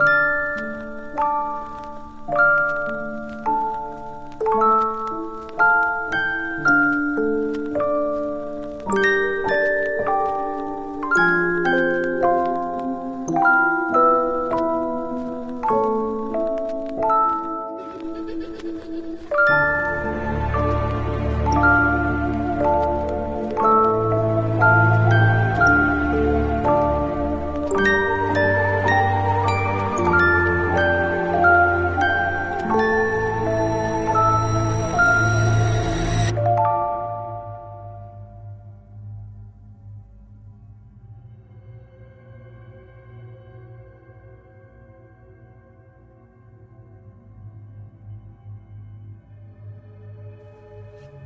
Bye.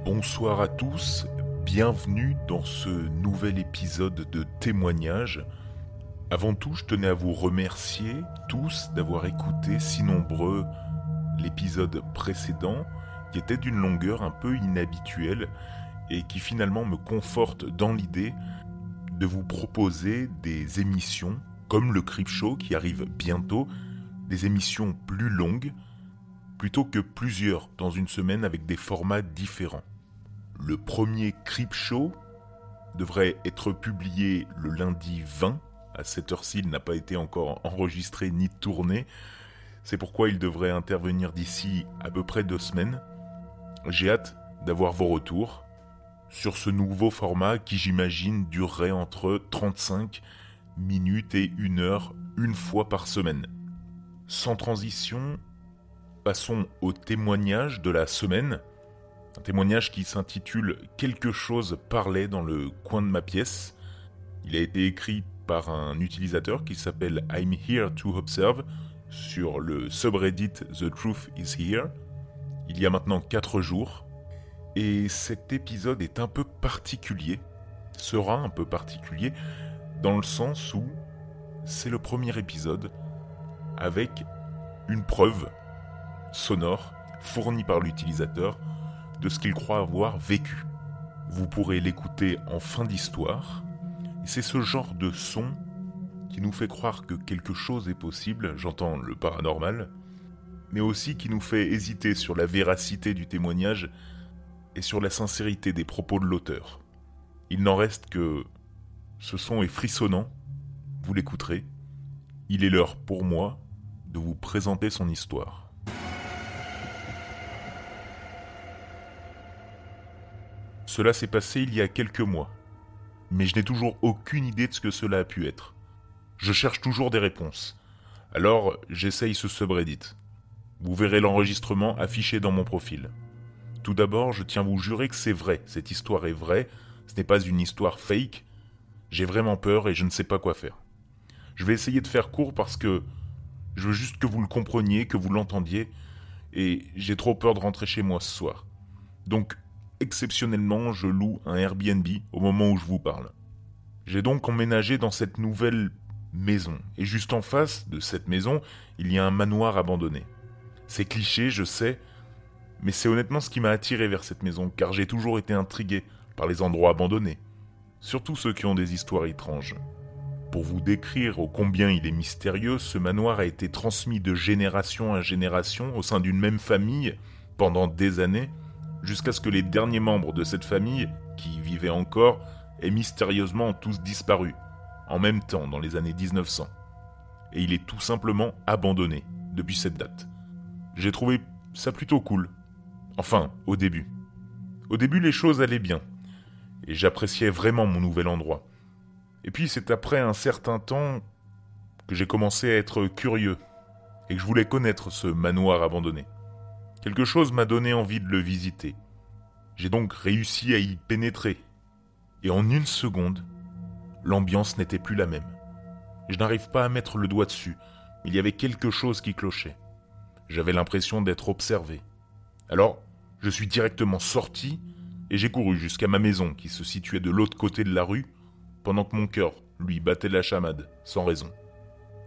Bonsoir à tous, bienvenue dans ce nouvel épisode de témoignage. Avant tout, je tenais à vous remercier tous d'avoir écouté si nombreux l'épisode précédent, qui était d'une longueur un peu inhabituelle et qui finalement me conforte dans l'idée de vous proposer des émissions comme le Crip Show qui arrive bientôt, des émissions plus longues, plutôt que plusieurs dans une semaine avec des formats différents. Le premier Crip Show devrait être publié le lundi 20. À cette heure-ci, il n'a pas été encore enregistré ni tourné. C'est pourquoi il devrait intervenir d'ici à peu près deux semaines. J'ai hâte d'avoir vos retours sur ce nouveau format qui, j'imagine, durerait entre 35 minutes et une heure une fois par semaine. Sans transition, passons au témoignage de la semaine. Un témoignage qui s'intitule Quelque chose parlait dans le coin de ma pièce. Il a été écrit par un utilisateur qui s'appelle I'm Here to Observe sur le subreddit The Truth is Here. Il y a maintenant 4 jours. Et cet épisode est un peu particulier, sera un peu particulier, dans le sens où c'est le premier épisode avec une preuve sonore fournie par l'utilisateur de ce qu'il croit avoir vécu. Vous pourrez l'écouter en fin d'histoire. C'est ce genre de son qui nous fait croire que quelque chose est possible, j'entends le paranormal, mais aussi qui nous fait hésiter sur la véracité du témoignage et sur la sincérité des propos de l'auteur. Il n'en reste que ce son est frissonnant, vous l'écouterez. Il est l'heure pour moi de vous présenter son histoire. Cela s'est passé il y a quelques mois, mais je n'ai toujours aucune idée de ce que cela a pu être. Je cherche toujours des réponses. Alors j'essaye ce subreddit. Vous verrez l'enregistrement affiché dans mon profil. Tout d'abord, je tiens à vous jurer que c'est vrai, cette histoire est vraie, ce n'est pas une histoire fake. J'ai vraiment peur et je ne sais pas quoi faire. Je vais essayer de faire court parce que je veux juste que vous le compreniez, que vous l'entendiez, et j'ai trop peur de rentrer chez moi ce soir. Donc exceptionnellement, je loue un Airbnb au moment où je vous parle. J'ai donc emménagé dans cette nouvelle maison, et juste en face de cette maison, il y a un manoir abandonné. C'est cliché, je sais, mais c'est honnêtement ce qui m'a attiré vers cette maison, car j'ai toujours été intrigué par les endroits abandonnés, surtout ceux qui ont des histoires étranges. Pour vous décrire ô combien il est mystérieux, ce manoir a été transmis de génération en génération au sein d'une même famille pendant des années, jusqu'à ce que les derniers membres de cette famille, qui vivaient encore, aient mystérieusement tous disparu, en même temps dans les années 1900. Et il est tout simplement abandonné depuis cette date. J'ai trouvé ça plutôt cool. Enfin, au début. Au début, les choses allaient bien, et j'appréciais vraiment mon nouvel endroit. Et puis c'est après un certain temps que j'ai commencé à être curieux, et que je voulais connaître ce manoir abandonné. Quelque chose m'a donné envie de le visiter. J'ai donc réussi à y pénétrer. Et en une seconde, l'ambiance n'était plus la même. Je n'arrive pas à mettre le doigt dessus, il y avait quelque chose qui clochait. J'avais l'impression d'être observé. Alors, je suis directement sorti et j'ai couru jusqu'à ma maison qui se situait de l'autre côté de la rue, pendant que mon cœur lui battait la chamade, sans raison.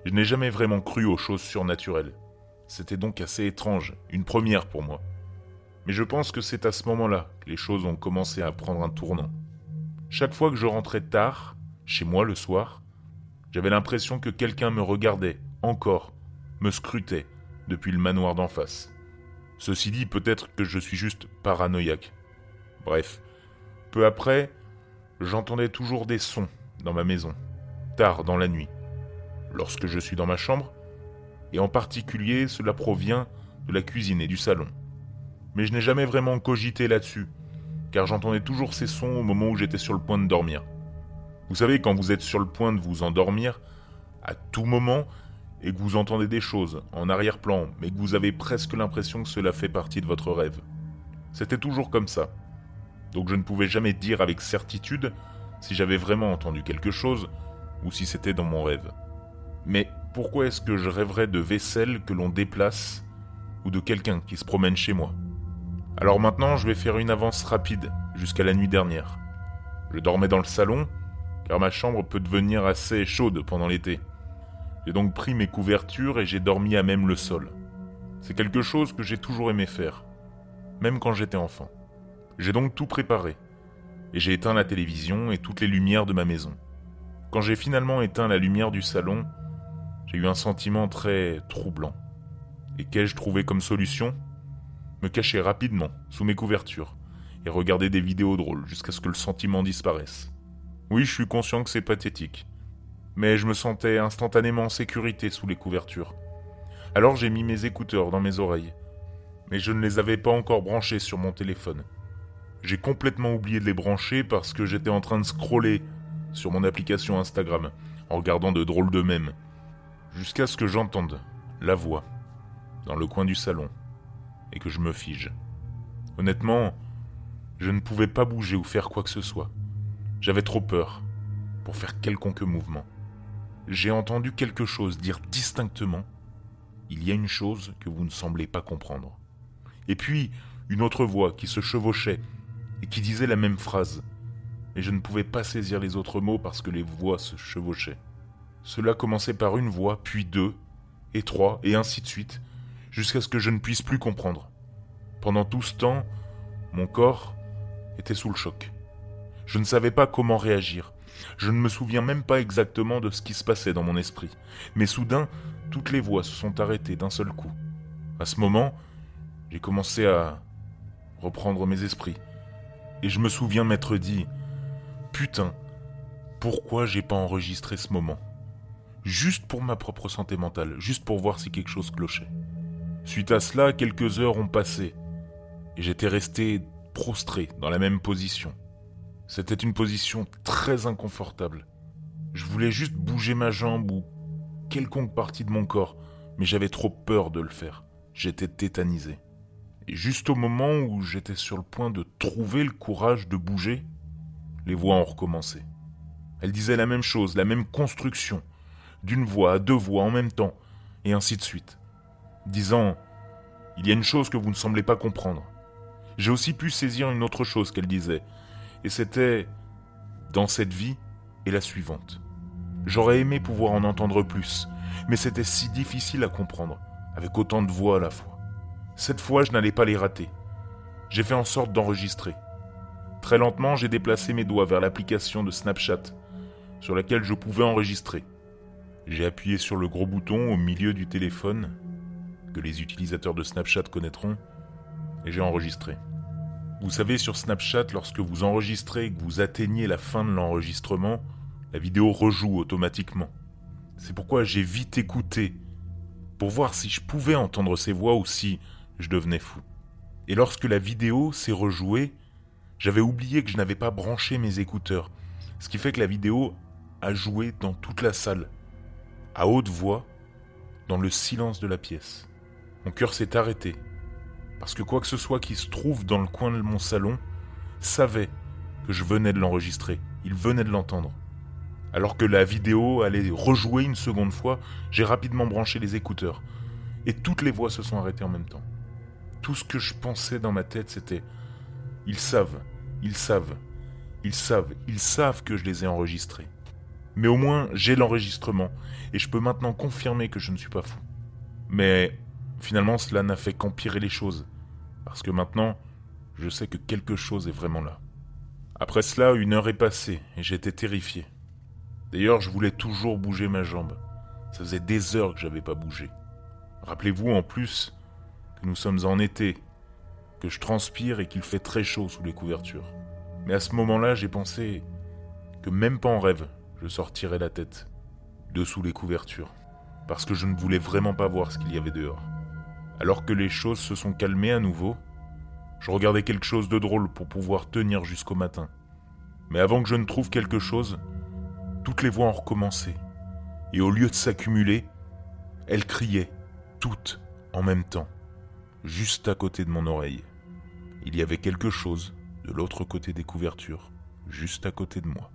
Je n'ai jamais vraiment cru aux choses surnaturelles. C'était donc assez étrange, une première pour moi. Mais je pense que c'est à ce moment-là que les choses ont commencé à prendre un tournant. Chaque fois que je rentrais tard, chez moi le soir, j'avais l'impression que quelqu'un me regardait, encore, me scrutait depuis le manoir d'en face. Ceci dit, peut-être que je suis juste paranoïaque. Bref, peu après, j'entendais toujours des sons dans ma maison, tard dans la nuit. Lorsque je suis dans ma chambre, et en particulier cela provient de la cuisine et du salon. Mais je n'ai jamais vraiment cogité là-dessus, car j'entendais toujours ces sons au moment où j'étais sur le point de dormir. Vous savez, quand vous êtes sur le point de vous endormir, à tout moment, et que vous entendez des choses en arrière-plan, mais que vous avez presque l'impression que cela fait partie de votre rêve. C'était toujours comme ça. Donc je ne pouvais jamais dire avec certitude si j'avais vraiment entendu quelque chose ou si c'était dans mon rêve. Mais pourquoi est-ce que je rêverais de vaisselle que l'on déplace ou de quelqu'un qui se promène chez moi? Alors maintenant, je vais faire une avance rapide jusqu'à la nuit dernière. Je dormais dans le salon, car ma chambre peut devenir assez chaude pendant l'été. J'ai donc pris mes couvertures et j'ai dormi à même le sol. C'est quelque chose que j'ai toujours aimé faire, même quand j'étais enfant. J'ai donc tout préparé, et j'ai éteint la télévision et toutes les lumières de ma maison. Quand j'ai finalement éteint la lumière du salon, j'ai eu un sentiment très troublant. Et qu'ai-je trouvé comme solution? Me cacher rapidement sous mes couvertures et regarder des vidéos drôles jusqu'à ce que le sentiment disparaisse. Oui, je suis conscient que c'est pathétique, mais je me sentais instantanément en sécurité sous les couvertures. Alors j'ai mis mes écouteurs dans mes oreilles, mais je ne les avais pas encore branchés sur mon téléphone. J'ai complètement oublié de les brancher parce que j'étais en train de scroller sur mon application Instagram en regardant de drôles de mèmes, jusqu'à ce que j'entende la voix dans le coin du salon et que je me fige. Honnêtement, je ne pouvais pas bouger ou faire quoi que ce soit. J'avais trop peur pour faire quelconque mouvement. J'ai entendu quelque chose dire distinctement Il y a une chose que vous ne semblez pas comprendre. Et puis, une autre voix qui se chevauchait et qui disait la même phrase. Et je ne pouvais pas saisir les autres mots parce que les voix se chevauchaient. Cela commençait par une voix, puis deux, et trois, et ainsi de suite, jusqu'à ce que je ne puisse plus comprendre. Pendant tout ce temps, mon corps était sous le choc. Je ne savais pas comment réagir. Je ne me souviens même pas exactement de ce qui se passait dans mon esprit. Mais soudain, toutes les voix se sont arrêtées d'un seul coup. À ce moment, j'ai commencé à reprendre mes esprits. Et je me souviens m'être dit Putain, pourquoi j'ai pas enregistré ce moment? Juste pour ma propre santé mentale, juste pour voir si quelque chose clochait. Suite à cela, quelques heures ont passé, et j'étais resté prostré dans la même position. C'était une position très inconfortable. Je voulais juste bouger ma jambe ou quelconque partie de mon corps, mais j'avais trop peur de le faire. J'étais tétanisé. Et juste au moment où j'étais sur le point de trouver le courage de bouger, les voix ont recommencé. Elles disaient la même chose, la même construction, d'une voix à deux voix en même temps, et ainsi de suite, disant Il y a une chose que vous ne semblez pas comprendre. J'ai aussi pu saisir une autre chose qu'elle disait, et c'était Dans cette vie et la suivante. J'aurais aimé pouvoir en entendre plus, mais c'était si difficile à comprendre, avec autant de voix à la fois. Cette fois, je n'allais pas les rater. J'ai fait en sorte d'enregistrer. Très lentement, j'ai déplacé mes doigts vers l'application de Snapchat, sur laquelle je pouvais enregistrer. J'ai appuyé sur le gros bouton au milieu du téléphone, que les utilisateurs de Snapchat connaîtront, et j'ai enregistré. Vous savez, sur Snapchat, lorsque vous enregistrez et que vous atteignez la fin de l'enregistrement, la vidéo rejoue automatiquement. C'est pourquoi j'ai vite écouté, pour voir si je pouvais entendre ces voix ou si je devenais fou. Et lorsque la vidéo s'est rejouée, j'avais oublié que je n'avais pas branché mes écouteurs, ce qui fait que la vidéo a joué dans toute la salle, à haute voix, dans le silence de la pièce. Mon cœur s'est arrêté, parce que quoi que ce soit qui se trouve dans le coin de mon salon savait que je venais de l'enregistrer, il venait de l'entendre. Alors que la vidéo allait rejouer une seconde fois, j'ai rapidement branché les écouteurs, et toutes les voix se sont arrêtées en même temps. Tout ce que je pensais dans ma tête, c'était Ils savent, ils savent, ils savent, ils savent que je les ai enregistrés. Mais au moins, j'ai l'enregistrement, et je peux maintenant confirmer que je ne suis pas fou. Mais finalement, cela n'a fait qu'empirer les choses, parce que maintenant, je sais que quelque chose est vraiment là. Après cela, une heure est passée, et j'étais terrifié. D'ailleurs, je voulais toujours bouger ma jambe. Ça faisait des heures que j'avais pas bougé. Rappelez-vous en plus que nous sommes en été, que je transpire et qu'il fait très chaud sous les couvertures. Mais à ce moment-là, j'ai pensé que même pas en rêve, je sortirais la tête dessous les couvertures, parce que je ne voulais vraiment pas voir ce qu'il y avait dehors. Alors que les choses se sont calmées à nouveau, je regardais quelque chose de drôle pour pouvoir tenir jusqu'au matin. Mais avant que je ne trouve quelque chose, toutes les voix ont recommencé. Et au lieu de s'accumuler, elles criaient, toutes en même temps, juste à côté de mon oreille. Il y avait quelque chose de l'autre côté des couvertures, juste à côté de moi.